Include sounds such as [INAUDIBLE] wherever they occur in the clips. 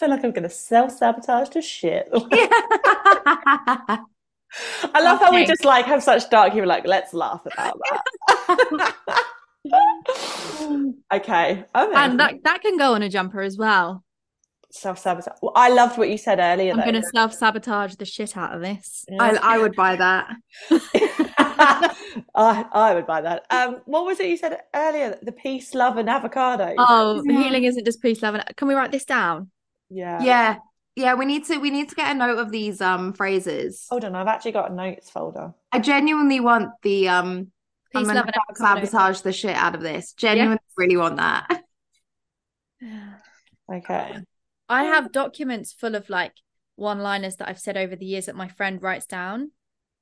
feel like I'm going to self sabotage to shit. [LAUGHS] I love how we just like have such dark humor. Like, let's laugh about that. [LAUGHS] okay, and that that can go on a jumper as well. Self sabotage. Well, I loved what you said earlier. I'm going to self sabotage the shit out of this. Yeah. I, I would buy that. [LAUGHS] I, I would buy that. Um, what was it you said earlier? The peace, love, and avocado. Oh, yeah. healing isn't just peace, love, and can we write this down? Yeah. Yeah. Yeah, we need to we need to get a note of these um phrases. Hold on, I've actually got a notes folder. I genuinely want the um Peace, I'm gonna sabotage the shit out of this. Genuinely yes. really want that. [LAUGHS] [SIGHS] okay. I have documents full of like one-liners that I've said over the years that my friend writes down.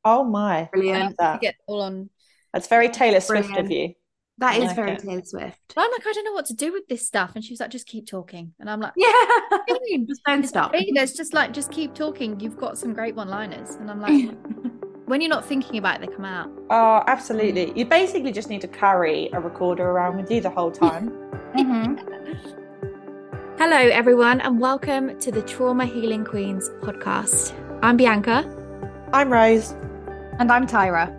Oh my! Brilliant. That. get all on. That's very Taylor Swift Brilliant. of you. That is very Taylor Swift. But I'm like, I don't know what to do with this stuff. And she was like, just keep talking. And I'm like, yeah, just don't stop. It's just like, just keep talking. You've got some great one liners. And I'm like, [LAUGHS] when you're not thinking about it, they come out. Oh, absolutely. You basically just need to carry a recorder around with you the whole time. [LAUGHS] mm-hmm. Hello, everyone, and welcome to the Trauma Healing Queens podcast. I'm Bianca. I'm Rose. And I'm Tyra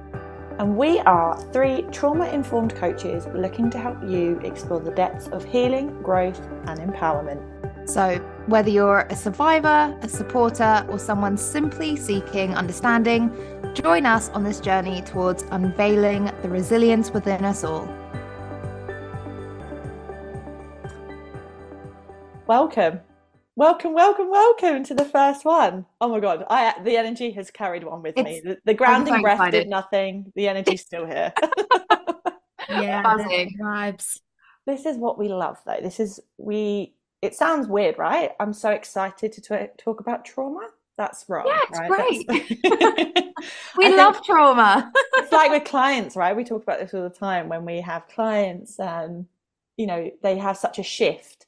and we are three trauma informed coaches looking to help you explore the depths of healing, growth, and empowerment. So, whether you're a survivor, a supporter, or someone simply seeking understanding, join us on this journey towards unveiling the resilience within us all. Welcome. Welcome, welcome, welcome to the first one. Oh my god, I the energy has carried one with it's, me. The, the grounding breath excited. did nothing. The energy's still here. [LAUGHS] yeah, vibes. This is what we love, though. This is we. It sounds weird, right? I'm so excited to t- talk about trauma. That's wrong. Yeah, it's right? great. [LAUGHS] [LAUGHS] we love trauma. it's like with clients, right? We talk about this all the time when we have clients. Um, you know, they have such a shift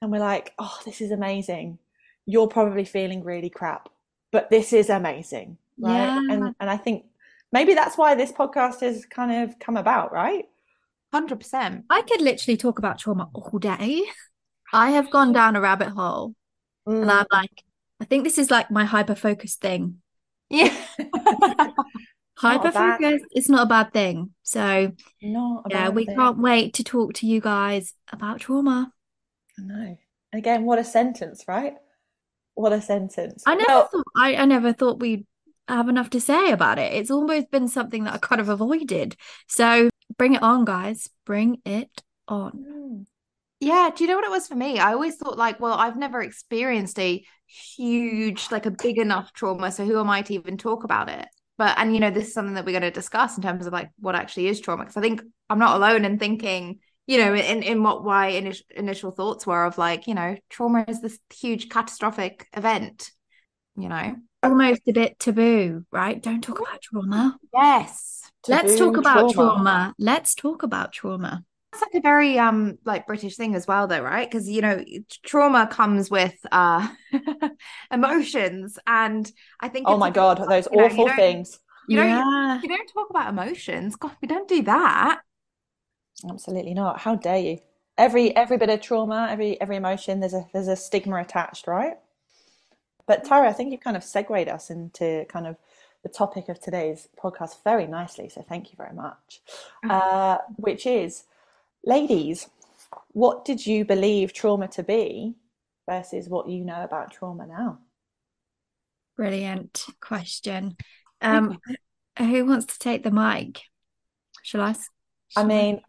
and we're like, oh, this is amazing. You're probably feeling really crap, but this is amazing. Right. Yeah. And and I think maybe that's why this podcast has kind of come about, right? 100%. I could literally talk about trauma all day. I have gone down a rabbit hole mm. and I'm like, I think this is like my hyper focus thing. Yeah. hyper focus it's not a bad thing. So, yeah, we thing. can't wait to talk to you guys about trauma. I know. Again, what a sentence, right? What a sentence. I never well, thought I, I never thought we'd have enough to say about it. It's almost been something that I kind of avoided. So bring it on, guys. Bring it on. Hmm. Yeah, do you know what it was for me? I always thought like, well, I've never experienced a huge, like a big enough trauma. So who am I to even talk about it? But and you know, this is something that we're going to discuss in terms of like what actually is trauma. Because I think I'm not alone in thinking you know, in, in what my initial, initial thoughts were of like, you know, trauma is this huge catastrophic event, you know. Almost a bit taboo, right? Don't talk about trauma. Yes. Let's talk about trauma. trauma. Let's talk about trauma. That's like a very um like British thing as well though, right? Because you know, trauma comes with uh [LAUGHS] emotions and I think Oh my god, those you awful know, things. You, yeah. you, you don't talk about emotions. God, we don't do that. Absolutely not. How dare you? Every every bit of trauma, every every emotion, there's a there's a stigma attached, right? But Tara, I think you've kind of segued us into kind of the topic of today's podcast very nicely. So thank you very much. Mm. Uh, which is, ladies, what did you believe trauma to be versus what you know about trauma now? Brilliant question. Um, [LAUGHS] who wants to take the mic? Shall I? Shall I mean,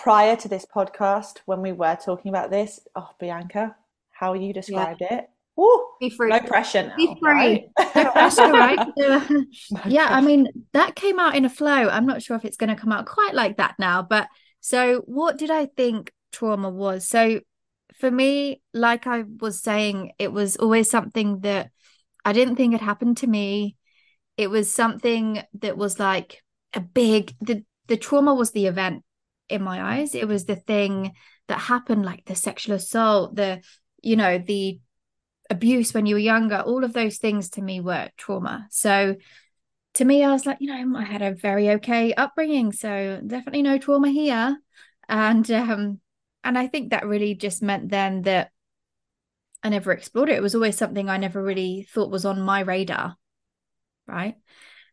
prior to this podcast, when we were talking about this, oh, Bianca, how you described yeah. it. Woo, Be free. No pressure now. Be free. Right? [LAUGHS] pressure, right? [LAUGHS] no yeah, I mean, that came out in a flow. I'm not sure if it's going to come out quite like that now. But so, what did I think trauma was? So, for me, like I was saying, it was always something that I didn't think had happened to me. It was something that was like a big, the, the trauma was the event in my eyes it was the thing that happened like the sexual assault the you know the abuse when you were younger all of those things to me were trauma so to me i was like you know i had a very okay upbringing so definitely no trauma here and um and i think that really just meant then that I never explored it. It was always something I never really thought was on my radar. Right.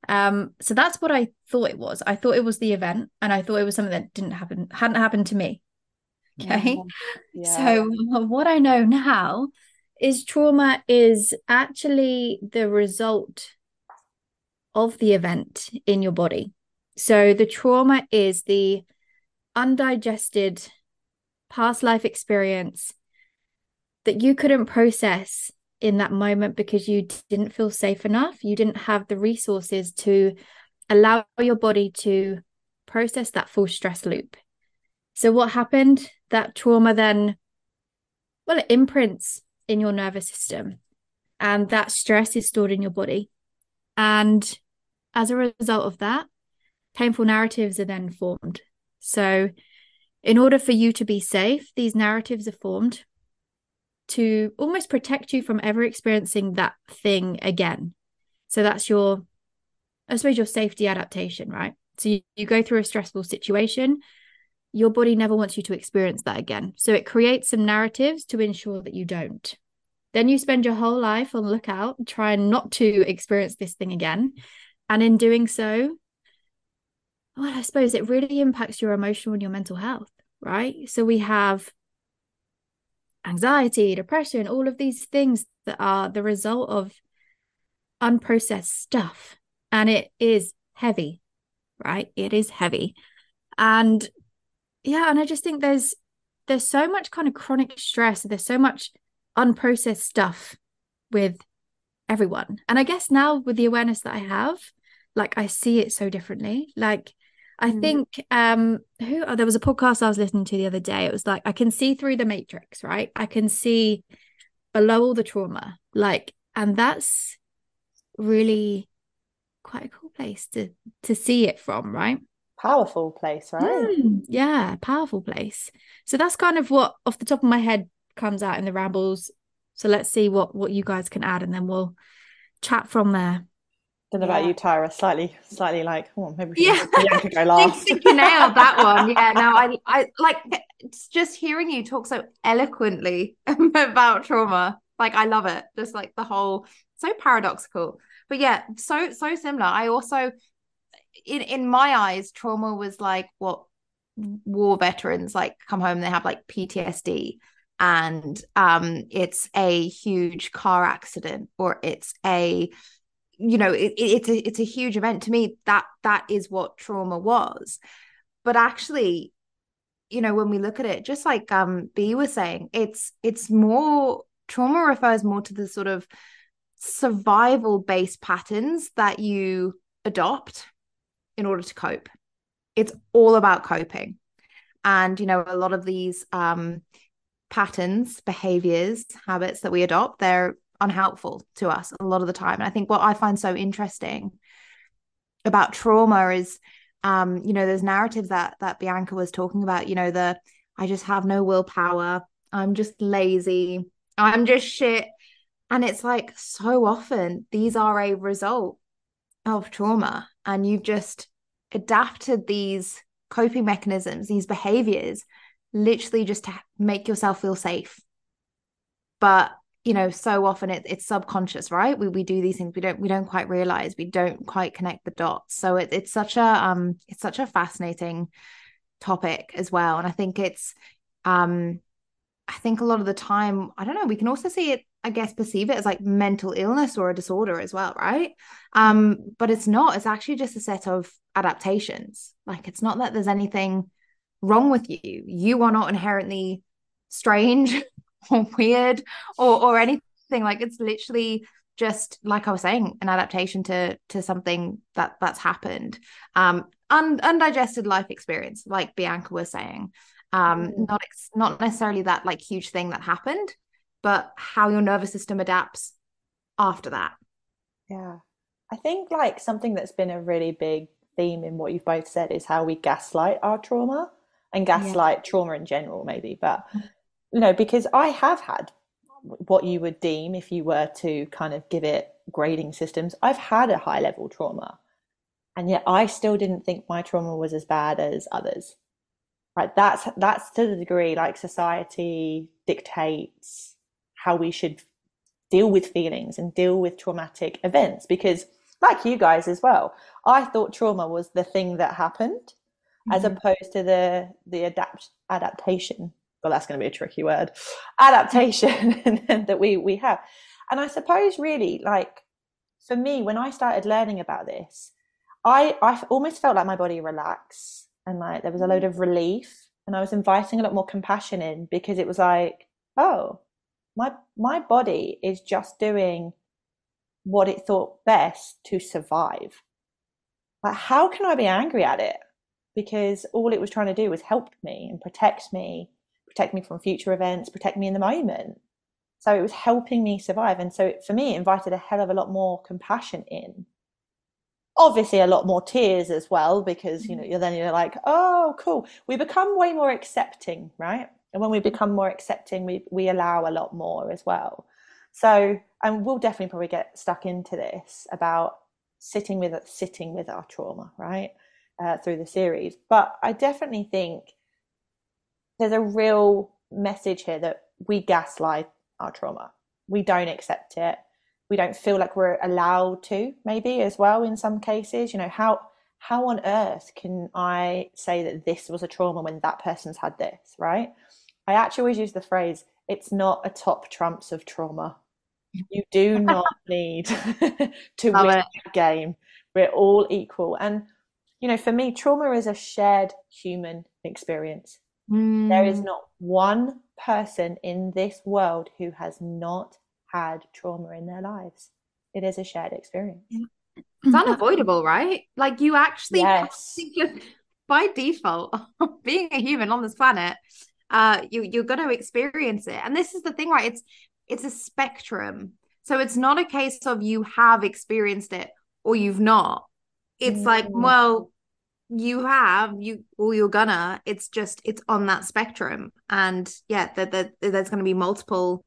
Um, so that's what I thought it was. I thought it was the event and I thought it was something that didn't happen, hadn't happened to me. Okay. [LAUGHS] Yeah. So [LAUGHS] what I know now is trauma is actually the result of the event in your body. So the trauma is the undigested past life experience that you couldn't process in that moment because you didn't feel safe enough. You didn't have the resources to allow your body to process that full stress loop. So, what happened? That trauma then, well, it imprints in your nervous system, and that stress is stored in your body. And as a result of that, painful narratives are then formed. So, in order for you to be safe, these narratives are formed to almost protect you from ever experiencing that thing again. So, that's your, I suppose, your safety adaptation, right? So, you, you go through a stressful situation, your body never wants you to experience that again. So, it creates some narratives to ensure that you don't. Then you spend your whole life on lookout, trying not to experience this thing again. And in doing so, well, I suppose it really impacts your emotional and your mental health, right? So we have anxiety, depression, all of these things that are the result of unprocessed stuff. And it is heavy, right? It is heavy. And yeah, and I just think there's there's so much kind of chronic stress, there's so much unprocessed stuff with everyone. And I guess now with the awareness that I have, like I see it so differently. Like I mm. think um who oh, there was a podcast I was listening to the other day. It was like I can see through the matrix, right? I can see below all the trauma. Like and that's really quite a cool place to to see it from, right? Powerful place, right? Mm, yeah, powerful place. So that's kind of what off the top of my head comes out in the rambles. So let's see what what you guys can add and then we'll chat from there. Don't know yeah. about you, Tyra. Slightly, slightly like, oh, maybe we yeah. Bianca go [LAUGHS] last. I think you nailed that one. [LAUGHS] Yeah, no, I, I like it's just hearing you talk so eloquently [LAUGHS] about trauma. Like, I love it. Just like the whole, so paradoxical. But yeah, so so similar. I also, in in my eyes, trauma was like what war veterans like come home. They have like PTSD, and um, it's a huge car accident or it's a you know it, it's a it's a huge event to me. That that is what trauma was. But actually you know when we look at it just like um b was saying it's it's more trauma refers more to the sort of survival based patterns that you adopt in order to cope. It's all about coping. And you know a lot of these um patterns behaviors habits that we adopt they're unhelpful to us a lot of the time. And I think what I find so interesting about trauma is um, you know, there's narratives that that Bianca was talking about, you know, the I just have no willpower, I'm just lazy, I'm just shit. And it's like so often these are a result of trauma. And you've just adapted these coping mechanisms, these behaviors, literally just to make yourself feel safe. But you know so often it, it's subconscious right? We, we do these things we don't we don't quite realize we don't quite connect the dots. So it, it's such a um it's such a fascinating topic as well. And i think it's um i think a lot of the time i don't know we can also see it i guess perceive it as like mental illness or a disorder as well right? Um but it's not it's actually just a set of adaptations. Like it's not that there's anything wrong with you. You are not inherently strange [LAUGHS] [LAUGHS] or weird or or anything like it's literally just like I was saying, an adaptation to to something that that's happened. Um, un, undigested life experience, like Bianca was saying. Um, mm. not ex- not necessarily that like huge thing that happened, but how your nervous system adapts after that. Yeah, I think like something that's been a really big theme in what you've both said is how we gaslight our trauma and gaslight yeah. trauma in general, maybe. But mm you know, because I have had what you would deem if you were to kind of give it grading systems. I've had a high level trauma, and yet I still didn't think my trauma was as bad as others. Right? That's that's to the degree like society dictates how we should deal with feelings and deal with traumatic events because like you guys as well i thought trauma was the thing that happened mm-hmm. as opposed to the the adapt adaptation well that's going to be a tricky word. Adaptation [LAUGHS] that we we have. And i suppose really like for me when i started learning about this i i almost felt like my body relaxed and like there was a load mm. of relief and i was inviting a lot more compassion in because it was like oh my my body is just doing what it thought best to survive. Like how can i be angry at it? Because all it was trying to do was help me and protect me protect me from future events protect me in the moment. So it was helping me survive and so for me it invited a hell of a lot more compassion in. Obviously a lot more tears as well because you know mm. you're then you're like oh cool. We become way more accepting right? And when we become more accepting we we allow a lot more as well. So and we'll definitely probably get stuck into this about sitting with sitting with our trauma right uh, through the series. But i definitely think there's a real message here that we gaslight our trauma we don't accept it we don't feel like we're allowed to maybe as well in some cases you know how how on earth can i say that this was a trauma when that person's had this right I actually always use the phrase, it's not a top trumps of trauma. You do [LAUGHS] not need [LAUGHS] to Love win a game. We're all equal. And, you know, for me, trauma is a shared human experience. Mm. There is mm. not one person in this world who has not had trauma in their lives. It is a shared experience. [CLEARS THROAT] It's [LAUGHS] unavoidable, right? Like you actually [LAUGHS] yes. by default, [LAUGHS] being a human on this planet, uh you you're going to experience it and this is the thing right it's it's a spectrum so it's not a case of you have experienced it or you've not it's mm. like well you have you or you're gonna it's just it's on that spectrum and yeah that the, the, there's going to be multiple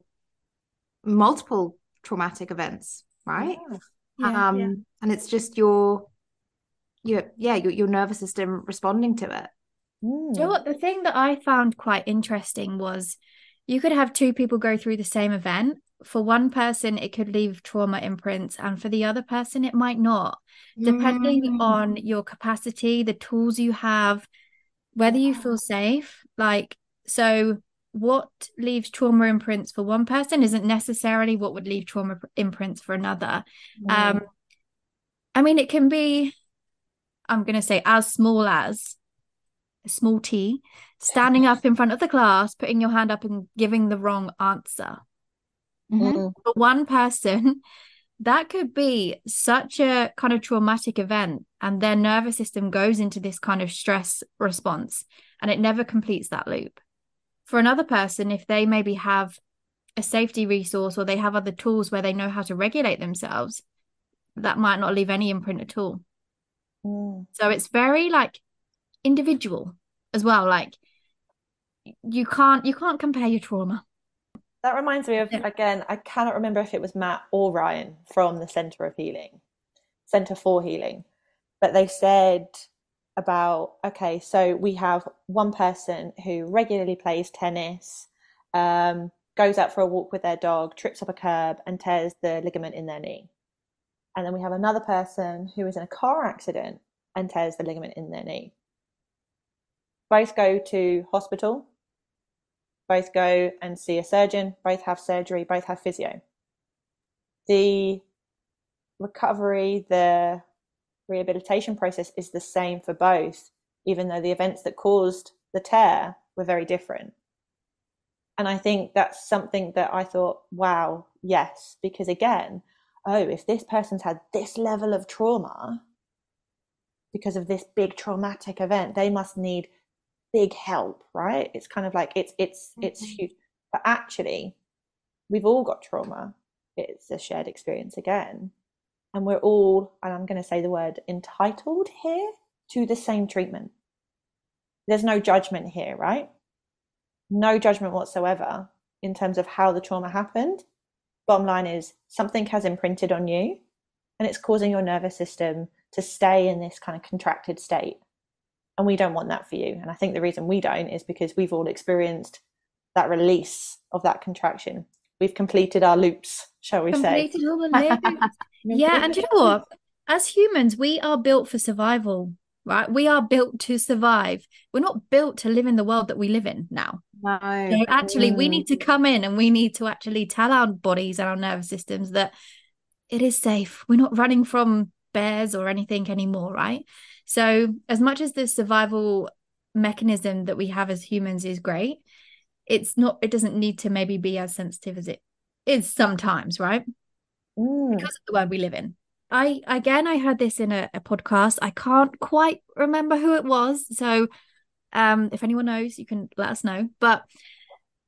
multiple traumatic events right yeah. Yeah, um yeah. and it's just your your yeah your, your nervous system responding to it Mm. you know what? The thing that I found quite interesting was you could have two people go through the same event. For one person, it could leave trauma imprints, and for the other person, it might not, depending mm. on your capacity, the tools you have, whether you feel safe. Like, so what leaves trauma imprints for one person isn't necessarily what would leave trauma imprints for another. Mm. Um, I mean, it can be, I'm going to say, as small as a small t, standing up in front of the class, putting your hand up and giving the wrong answer. Mm-hmm. For one person, [LAUGHS] that could be such a kind of traumatic event, and their nervous system goes into this kind of stress response and it never completes that loop. For another person, if they maybe have a safety resource or they have other tools where they know how to regulate themselves, that might not leave any imprint at all. Mm. So it's very like individual as well like you can't you can't compare your trauma that reminds me of yeah. again i cannot remember if it was matt or ryan from the center of healing center for healing but they said about okay so we have one person who regularly plays tennis um, goes out for a walk with their dog trips up a curb and tears the ligament in their knee. And then we have another person who is in a car accident and tears the ligament in their knee. Both go to hospital, both go and see a surgeon, both have surgery, both have physio. The recovery, the rehabilitation process is the same for both, even though the events that caused the tear were very different. And I think that's something that I thought, wow, yes, because again, oh, if this person's had this level of trauma because of this big traumatic event, they must need big help, right? It's kind of like it's it's mm-hmm. it's huge. But actually, we've all got trauma. It's a shared experience again. And we're all, and I'm going to say the word entitled here to the same treatment. There's no judgment here, right? No judgment whatsoever in terms of how the trauma happened. Bottom line is something has imprinted on you and it's causing your nervous system to stay in this kind of contracted state and we don't want that for you. And I think the reason we don't is because we've all experienced that release of that contraction. we've completed our loops, shall we completed say? all the [LAUGHS] loops. yeah, and you know what? As humans, we are built for survival, right? We are built to survive. We're not built to live in the world that we live in now. No. So actually, we need to come in and we need to actually tell our bodies and our nervous systems that it is safe. We're not running from bears or anything anymore, right? So, as much as the survival mechanism that we have as humans is great, it's not, it doesn't need to maybe be as sensitive as it is sometimes, right? Mm. Because of the world we live in. I again I heard this in a, a podcast. I can't quite remember who it was. So um if anyone knows, you can let us know. But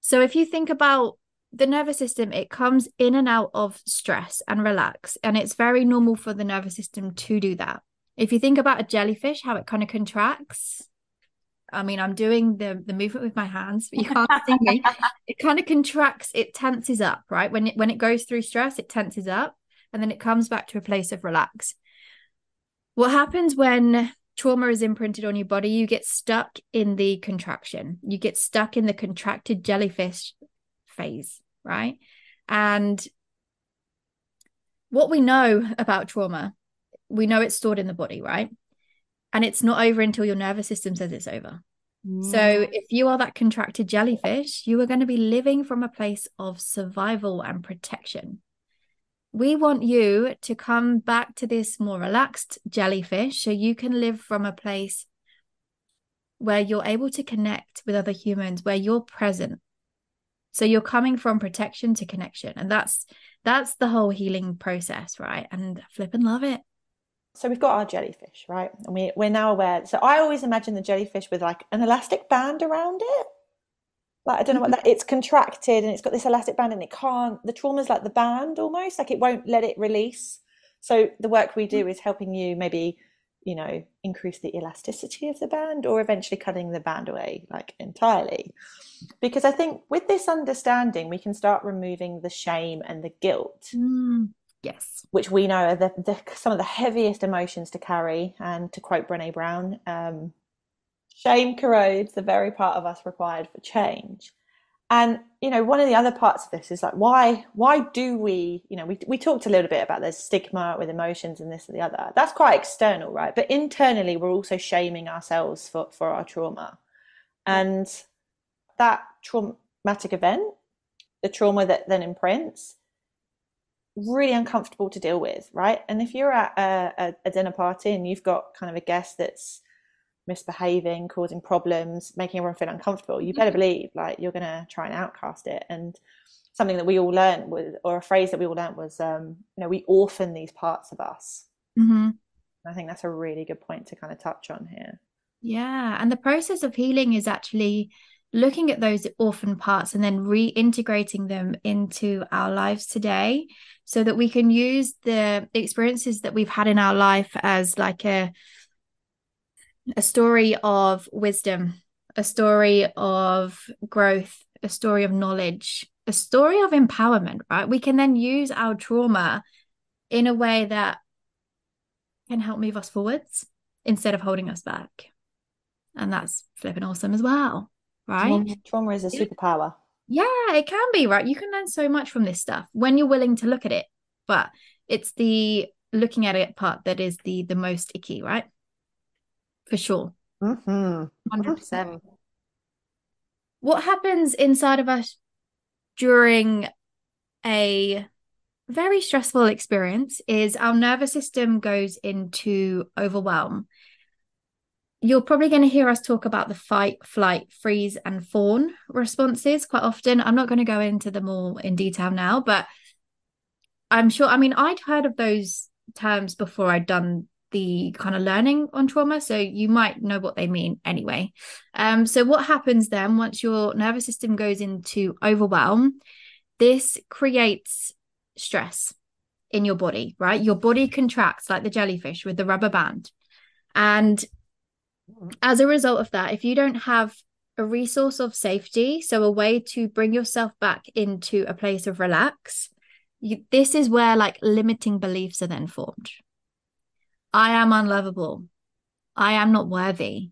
so if you think about the nervous system, it comes in and out of stress and relax. And it's very normal for the nervous system to do that. If you think about a jellyfish, how it kind of contracts. I mean, I'm doing the the movement with my hands, but you can't [LAUGHS] see me. It kind of contracts, it tenses up, right? When it when it goes through stress, it tenses up and then it comes back to a place of relax. What happens when trauma is imprinted on your body? You get stuck in the contraction, you get stuck in the contracted jellyfish phase, right? And what we know about trauma, we know it's stored in the body, right? And it's not over until your nervous system says it's over. So, Mm. if you are that contracted jellyfish, you are going to be living from a place of survival and protection. We want you to come back to this more relaxed jellyfish so you can live from a place where you're able to connect with other humans, where you're present. So you're coming from protection to connection. And that's that's the whole healing process, right? And flip and love it. So we've got our jellyfish, right? And we we're now aware. So I always imagine the jellyfish with like an elastic band around it. Like I don't know what that [LAUGHS] it's contracted and it's got this elastic band and it can't the trauma's like the band almost, like it won't let it release. So the work we do is helping you maybe, you know, increase the elasticity of the band or eventually cutting the band away like entirely. Because I think with this understanding we can start removing the shame and the guilt Mm, yes. which we know are the, the, some of the heaviest emotions to carry. And to quote Brene Brown, um, shame corrodes the very part of us required for change. And you know, one of the other parts of this is like, why why do we? You know, we we talked a little bit about the stigma with emotions and this and the other. That's quite external, right? But internally, we're also shaming ourselves for for our trauma, and that traumatic event, the trauma that then imprints, really uncomfortable to deal with, right? And if you're at a, a, a, dinner party and you've got kind of a guest that's misbehaving, causing problems, making everyone feel uncomfortable, you better believe like you're to try and outcast it. And something that we all learned was, or a phrase that we all learned was, um, you know, we orphan these parts of us. Mm-hmm. I think that's a really good point to kind of touch on here. Yeah. And the process of healing is actually looking at those orphan parts and then reintegrating them into our lives today so that we can use the experiences that we've had in our life as like a a story of wisdom a story of growth a story of knowledge a story of empowerment right? We can then use our trauma in a way that can help move us forwards instead of holding us back. And that's flipping awesome as well right? Trauma, trauma is a superpower. Yeah it can be right? You can learn so much from this stuff when you're willing to look at it but it's the looking at it part that is the the most icky right? For sure. Mm-hmm. 100% what happens inside of us during a very stressful experience is our nervous system goes into overwhelm you're probably going to hear us talk about the fight, flight, freeze, and fawn responses quite often. I'm not going to go into them all in detail now, but I'm sure, I mean, I'd heard of those terms before I'd done the kind of learning on trauma. So you might know what they mean anyway. Um, so, what happens then once your nervous system goes into overwhelm? This creates stress in your body, right? Your body contracts like the jellyfish with the rubber band. And as a result of that, if you don't have a resource of safety, so a way to bring yourself back into a place of relax, you, this is where like limiting beliefs are then formed. I am unlovable. I am not worthy.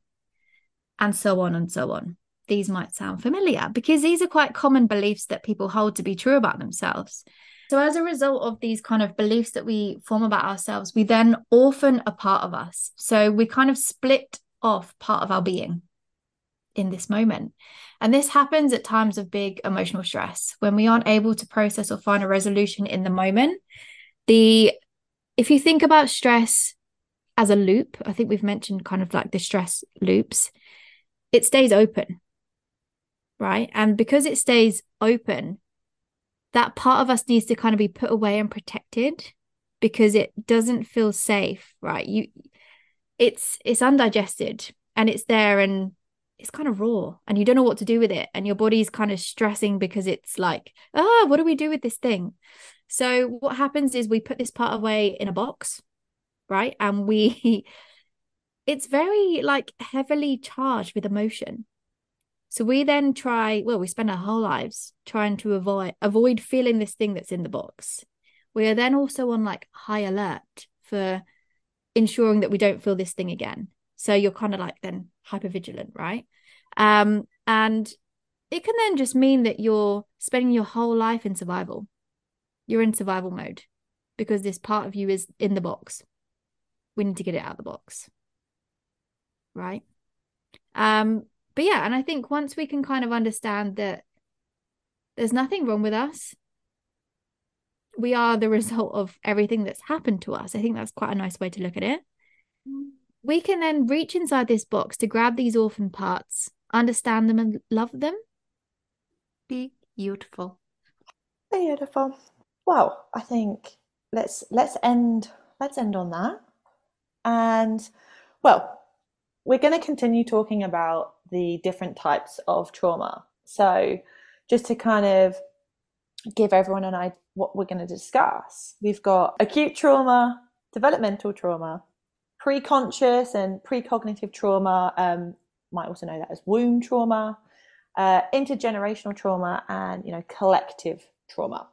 And so on and so on. these might sound familiar because these are quite common beliefs that people hold to be true about themselves. So, as a result of these kind of beliefs that we form about ourselves, we then orphan a part of us. So, we kind of split off part of our being in this moment. And this happens at times of big emotional stress when we aren't able to process or find a resolution in the moment. The if you think about stress as a loop, I think we've mentioned kind of like the stress loops, it stays open. Right? And because it stays open, that part of us needs to kind of be put away and protected because it doesn't feel safe, right? You it's it's undigested and it's there and it's kind of raw and you don't know what to do with it and your body's kind of stressing because it's like ah what do we do with this thing? So what happens is we put this part away in a box right? And we [LAUGHS] it's very like heavily charged with emotion. So we then try well we spend our whole lives trying to avoid avoid feeling this thing that's in the box. We are then also on like high alert for ensuring that we don't feel this thing again so you're kind of like then hyper vigilant, right? Um, and it can then just mean that you're spending your whole life in survival. You're in survival mode because this part of you is in the box. We need to get it out of the box. Right. Um, but yeah, and I think once we can kind of understand that there's nothing wrong with us, we are the [LAUGHS] result of everything that's happened to us. I think that's quite a nice way to look at it. We can then reach inside this box to grab these orphan parts, understand them, and love them. Be beautiful. Beautiful. Well, I think let's let's end let's end on that. And well, we're going to continue talking about the different types of trauma. So, just to kind of give everyone an idea what we're going to discuss, we've got acute trauma, developmental trauma, Preconscious and precognitive trauma, um, might also know that as womb trauma, uh, intergenerational trauma, and you know collective trauma.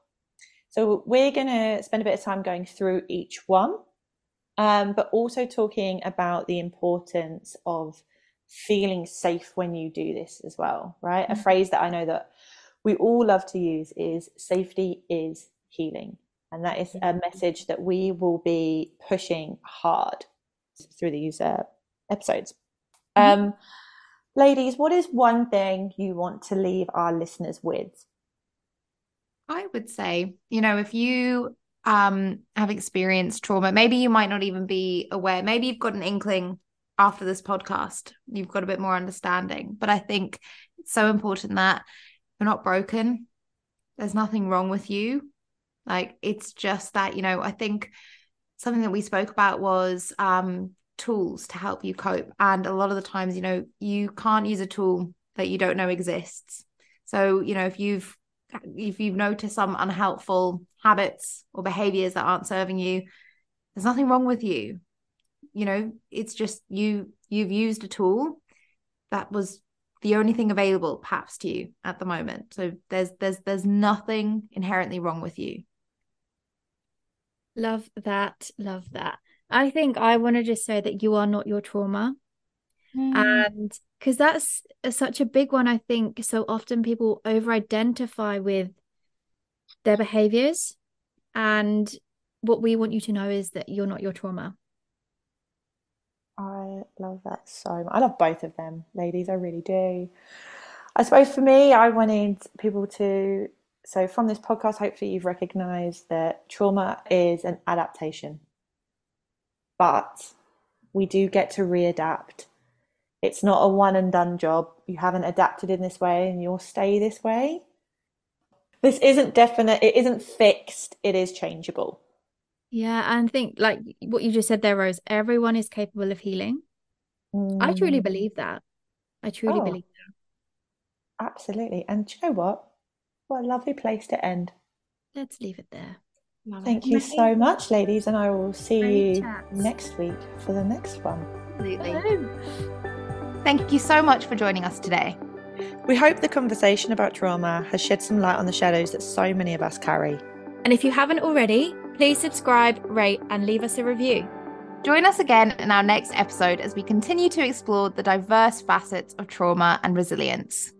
So we're going to spend a bit of time going through each one, um, but also talking about the importance of feeling safe when you do this as well. Right, mm-hmm. a phrase that I know that we all love to use is "safety is healing." And that is a message that we will be pushing hard through these uh, episodes. Mm-hmm. Um, ladies, what is one thing you want to leave our listeners with? I would say, you know, if you um, have experienced trauma, maybe you might not even be aware. Maybe you've got an inkling after this podcast, you've got a bit more understanding. But I think it's so important that you're not broken. There's nothing wrong with you. Like, it's just that, you know, I think something that we spoke about was um, tools to help you cope. And a lot of the times, you know, you can't use a tool that you don't know exists. So, you know, if you've if you've noticed some unhelpful habits or behaviors that aren't serving you, there's nothing wrong with you. You know, it's just you you've used a tool that was the only thing available perhaps to you at the moment. So there's there's there's nothing inherently wrong with you. Love that. Love that. I think I want to just say that you are not your trauma. Mm. And because that's such a big one, I think so often people over identify with their behaviors. And what we want you to know is that you're not your trauma. I love that so much. I love both of them, ladies. I really do. I suppose for me, I wanted people to so, from this podcast, hopefully, you've recognized that trauma is an adaptation, but we do get to readapt. It's not a one and done job. You haven't adapted in this way and you'll stay this way. This isn't definite, it isn't fixed, it is changeable. Yeah, and think like what you just said there, Rose, everyone is capable of healing. Mm. I truly mm. believe that. I truly oh, believe that. Absolutely. And do you know what? What a lovely place to end. Let's leave it there. Love Thank it. you so much, ladies, and I will see Great you chats. next week for the next one. Absolutely. Thank you so much for joining us today. We hope the conversation about trauma has shed some light on the shadows that so many of us carry. And if you haven't already, please subscribe, rate, and leave us a review. Join us again in our next episode as we continue to explore the diverse facets of trauma and resilience.